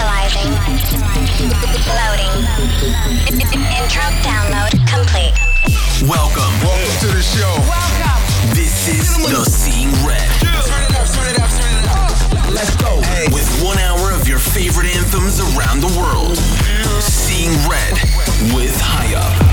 Initializing. Loading. Intro download complete. Welcome. Welcome to the show. Welcome. This is the Seeing Red. Let's go. Hey. With one hour of your favorite anthems around the world. Seeing Red with High Up.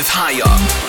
with Higher.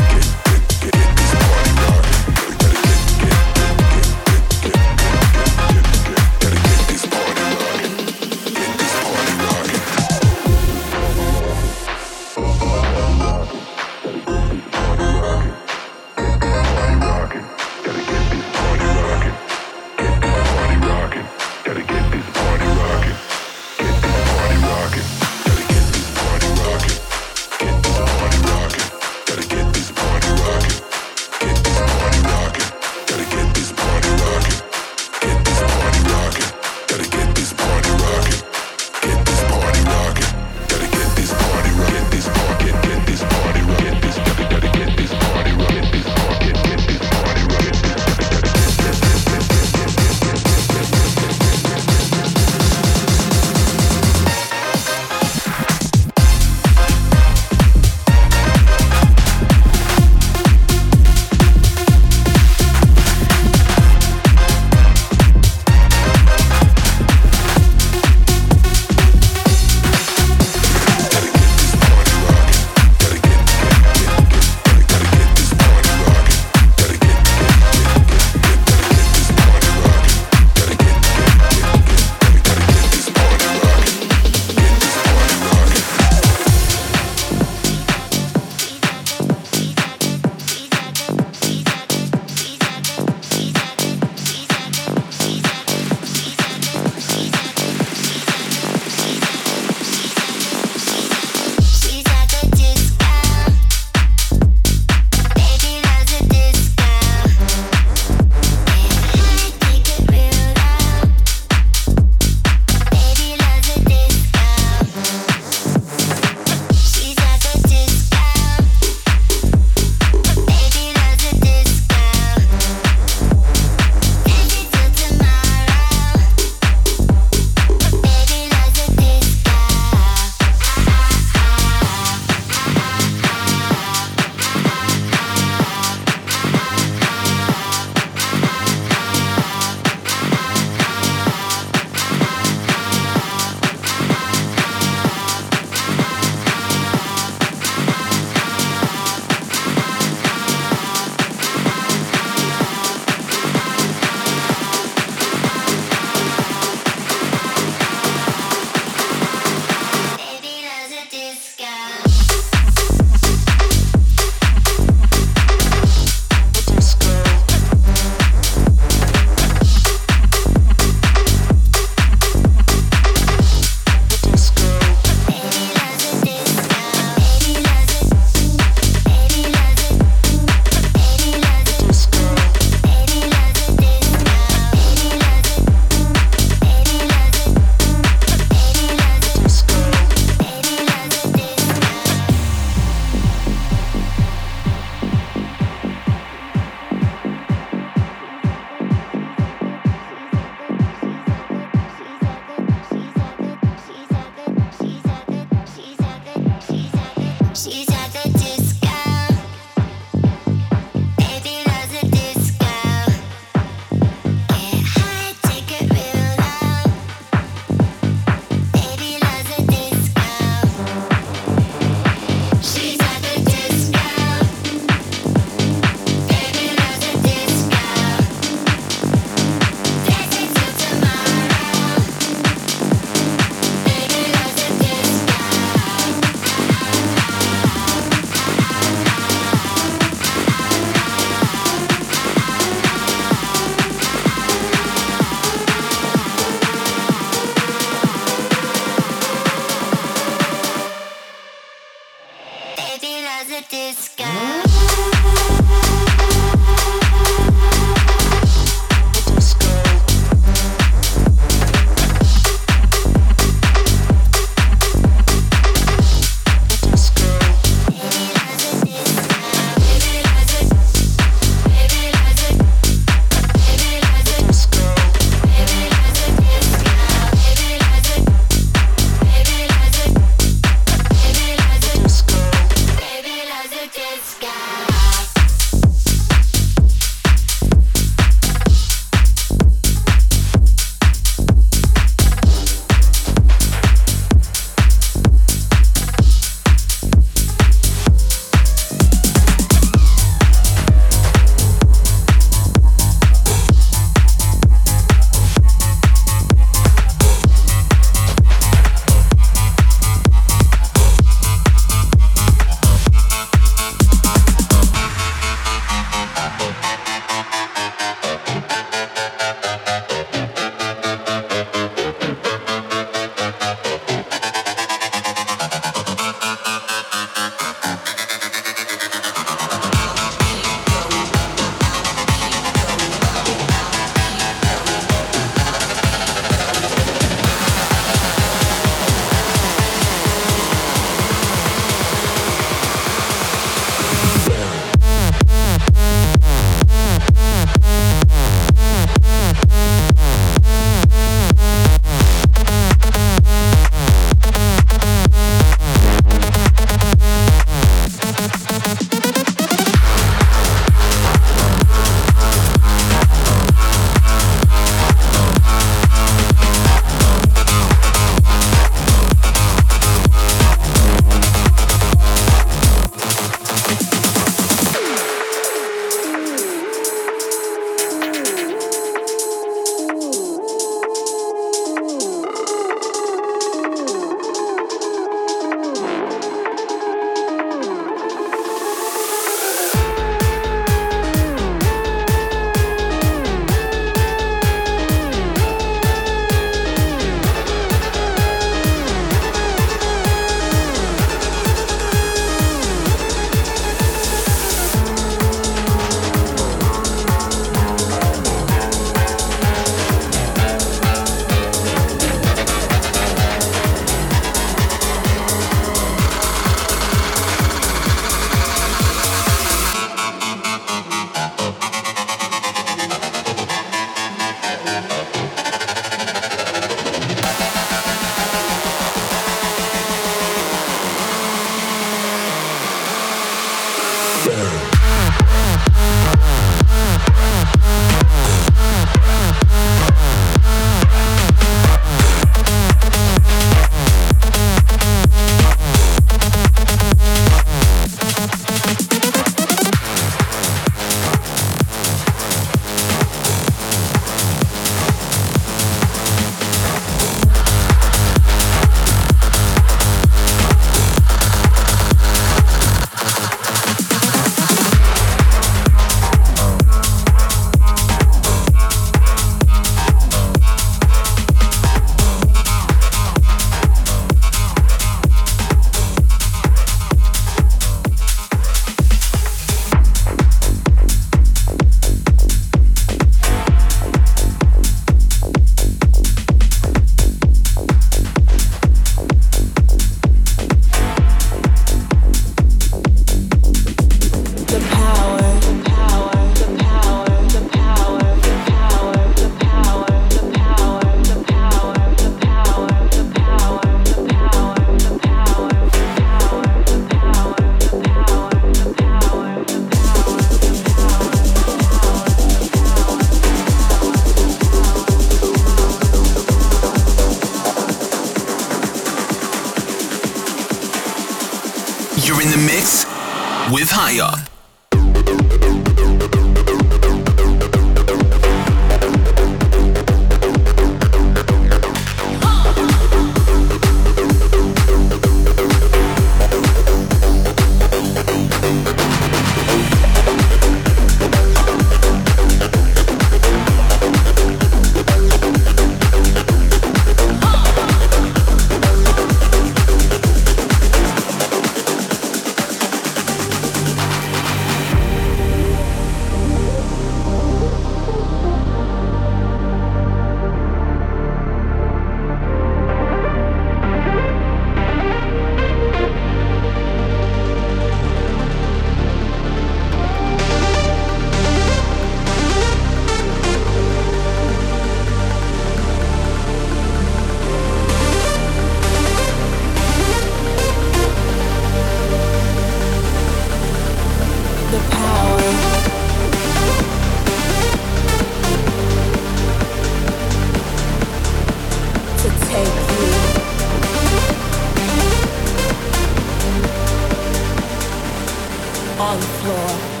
It's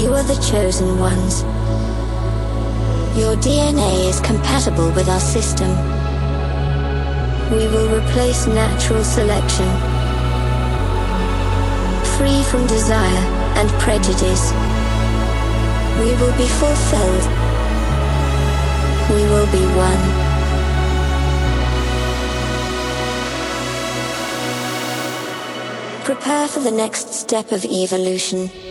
You are the chosen ones. Your DNA is compatible with our system. We will replace natural selection. Free from desire and prejudice. We will be fulfilled. We will be one. Prepare for the next step of evolution.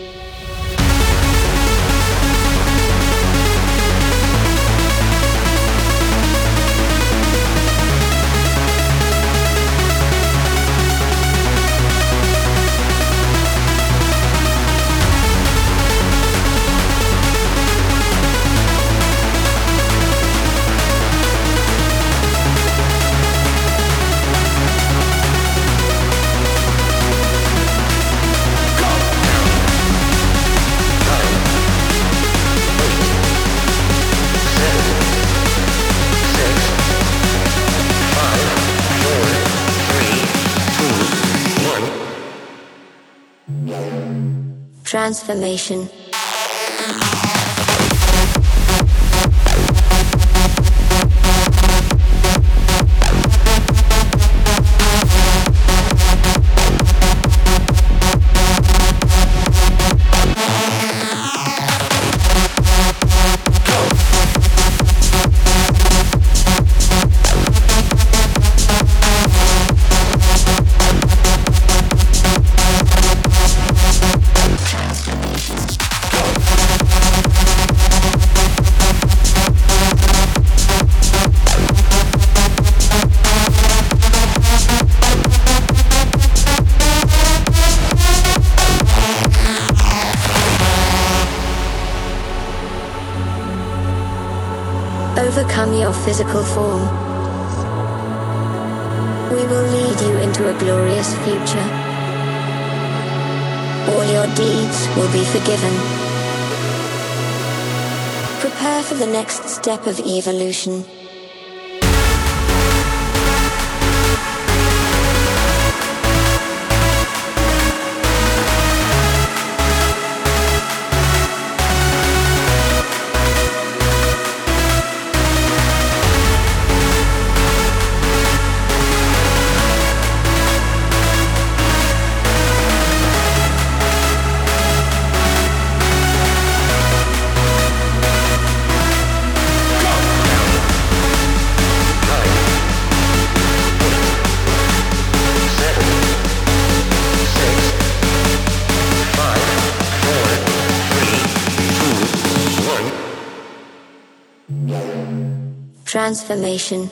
Transformation. Of evolution. Transformation.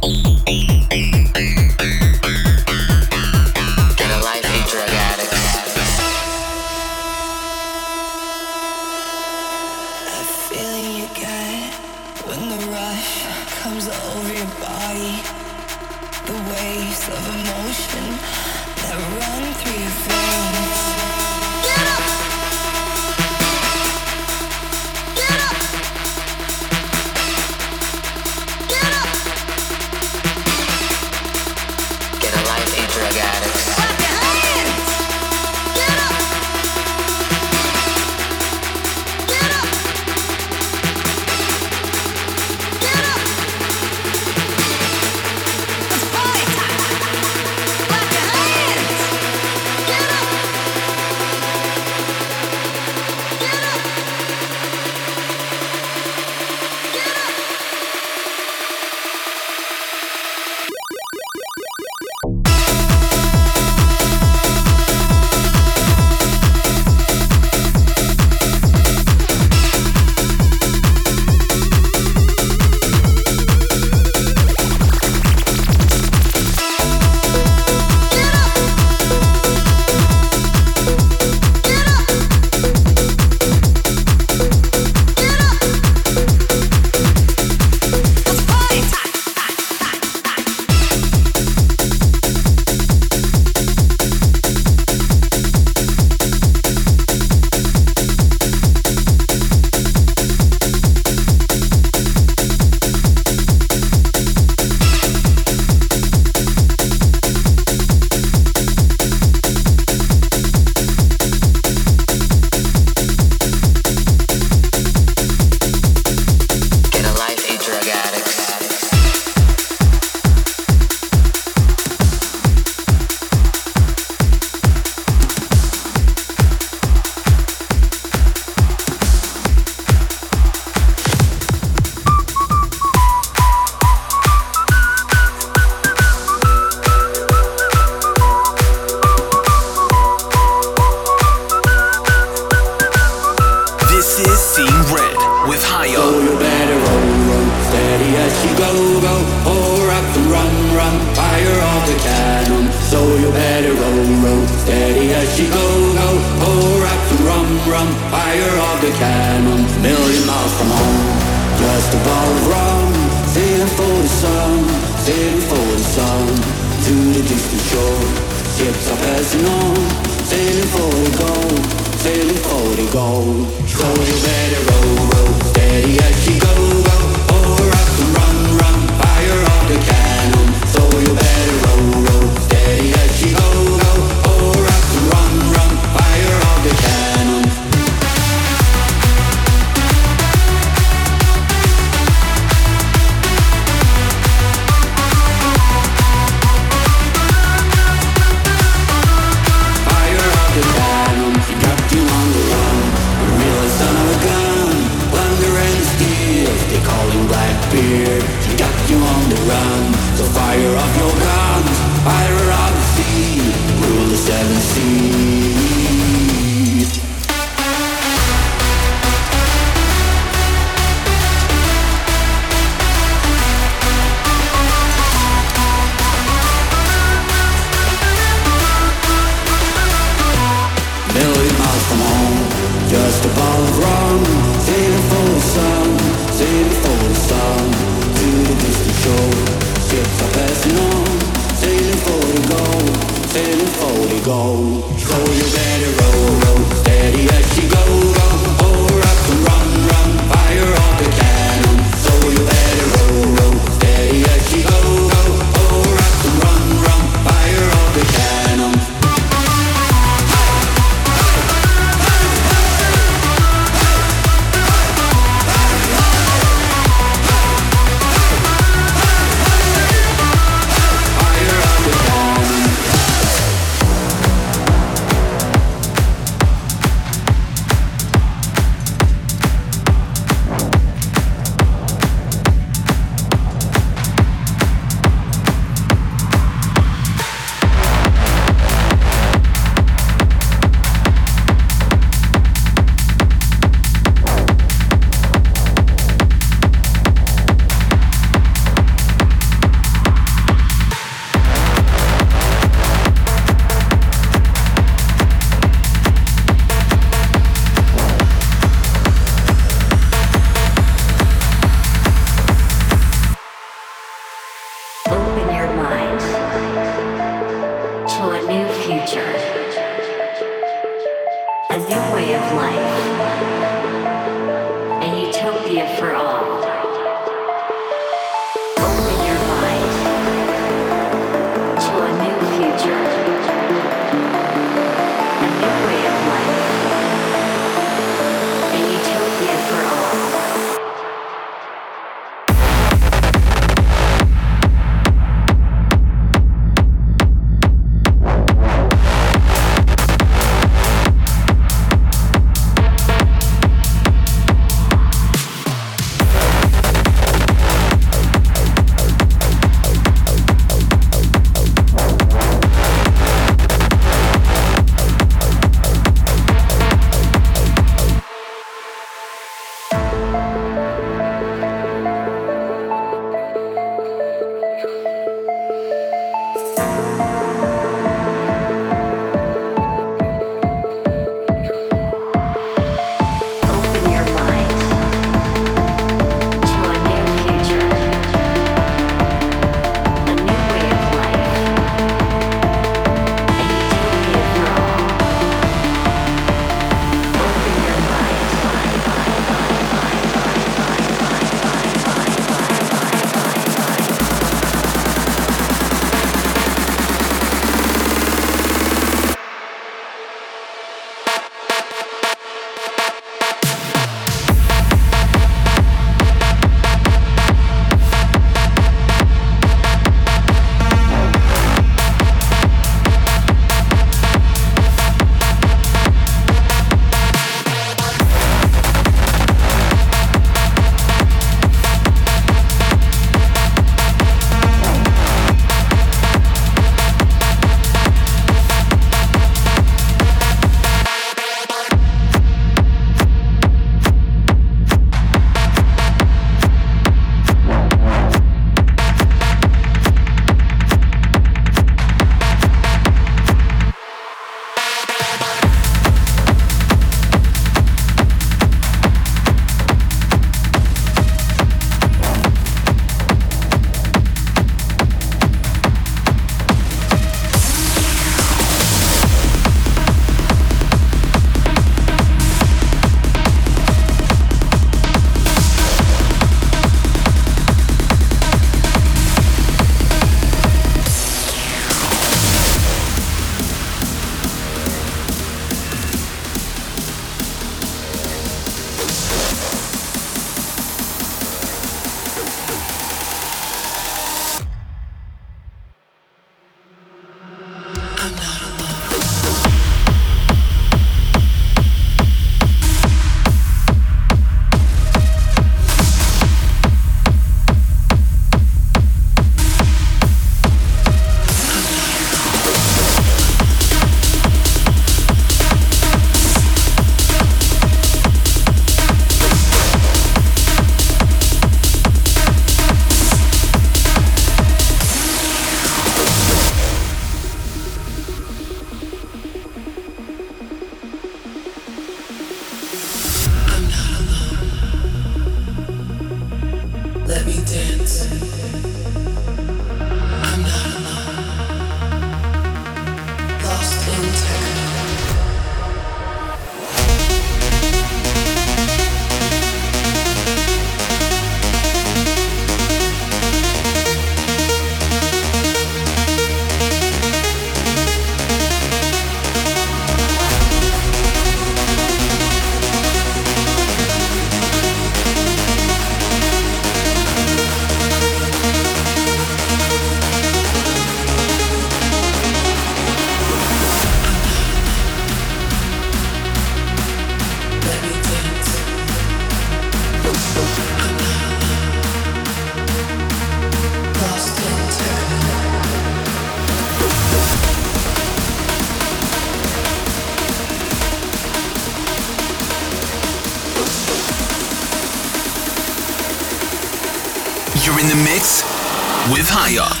With Highup.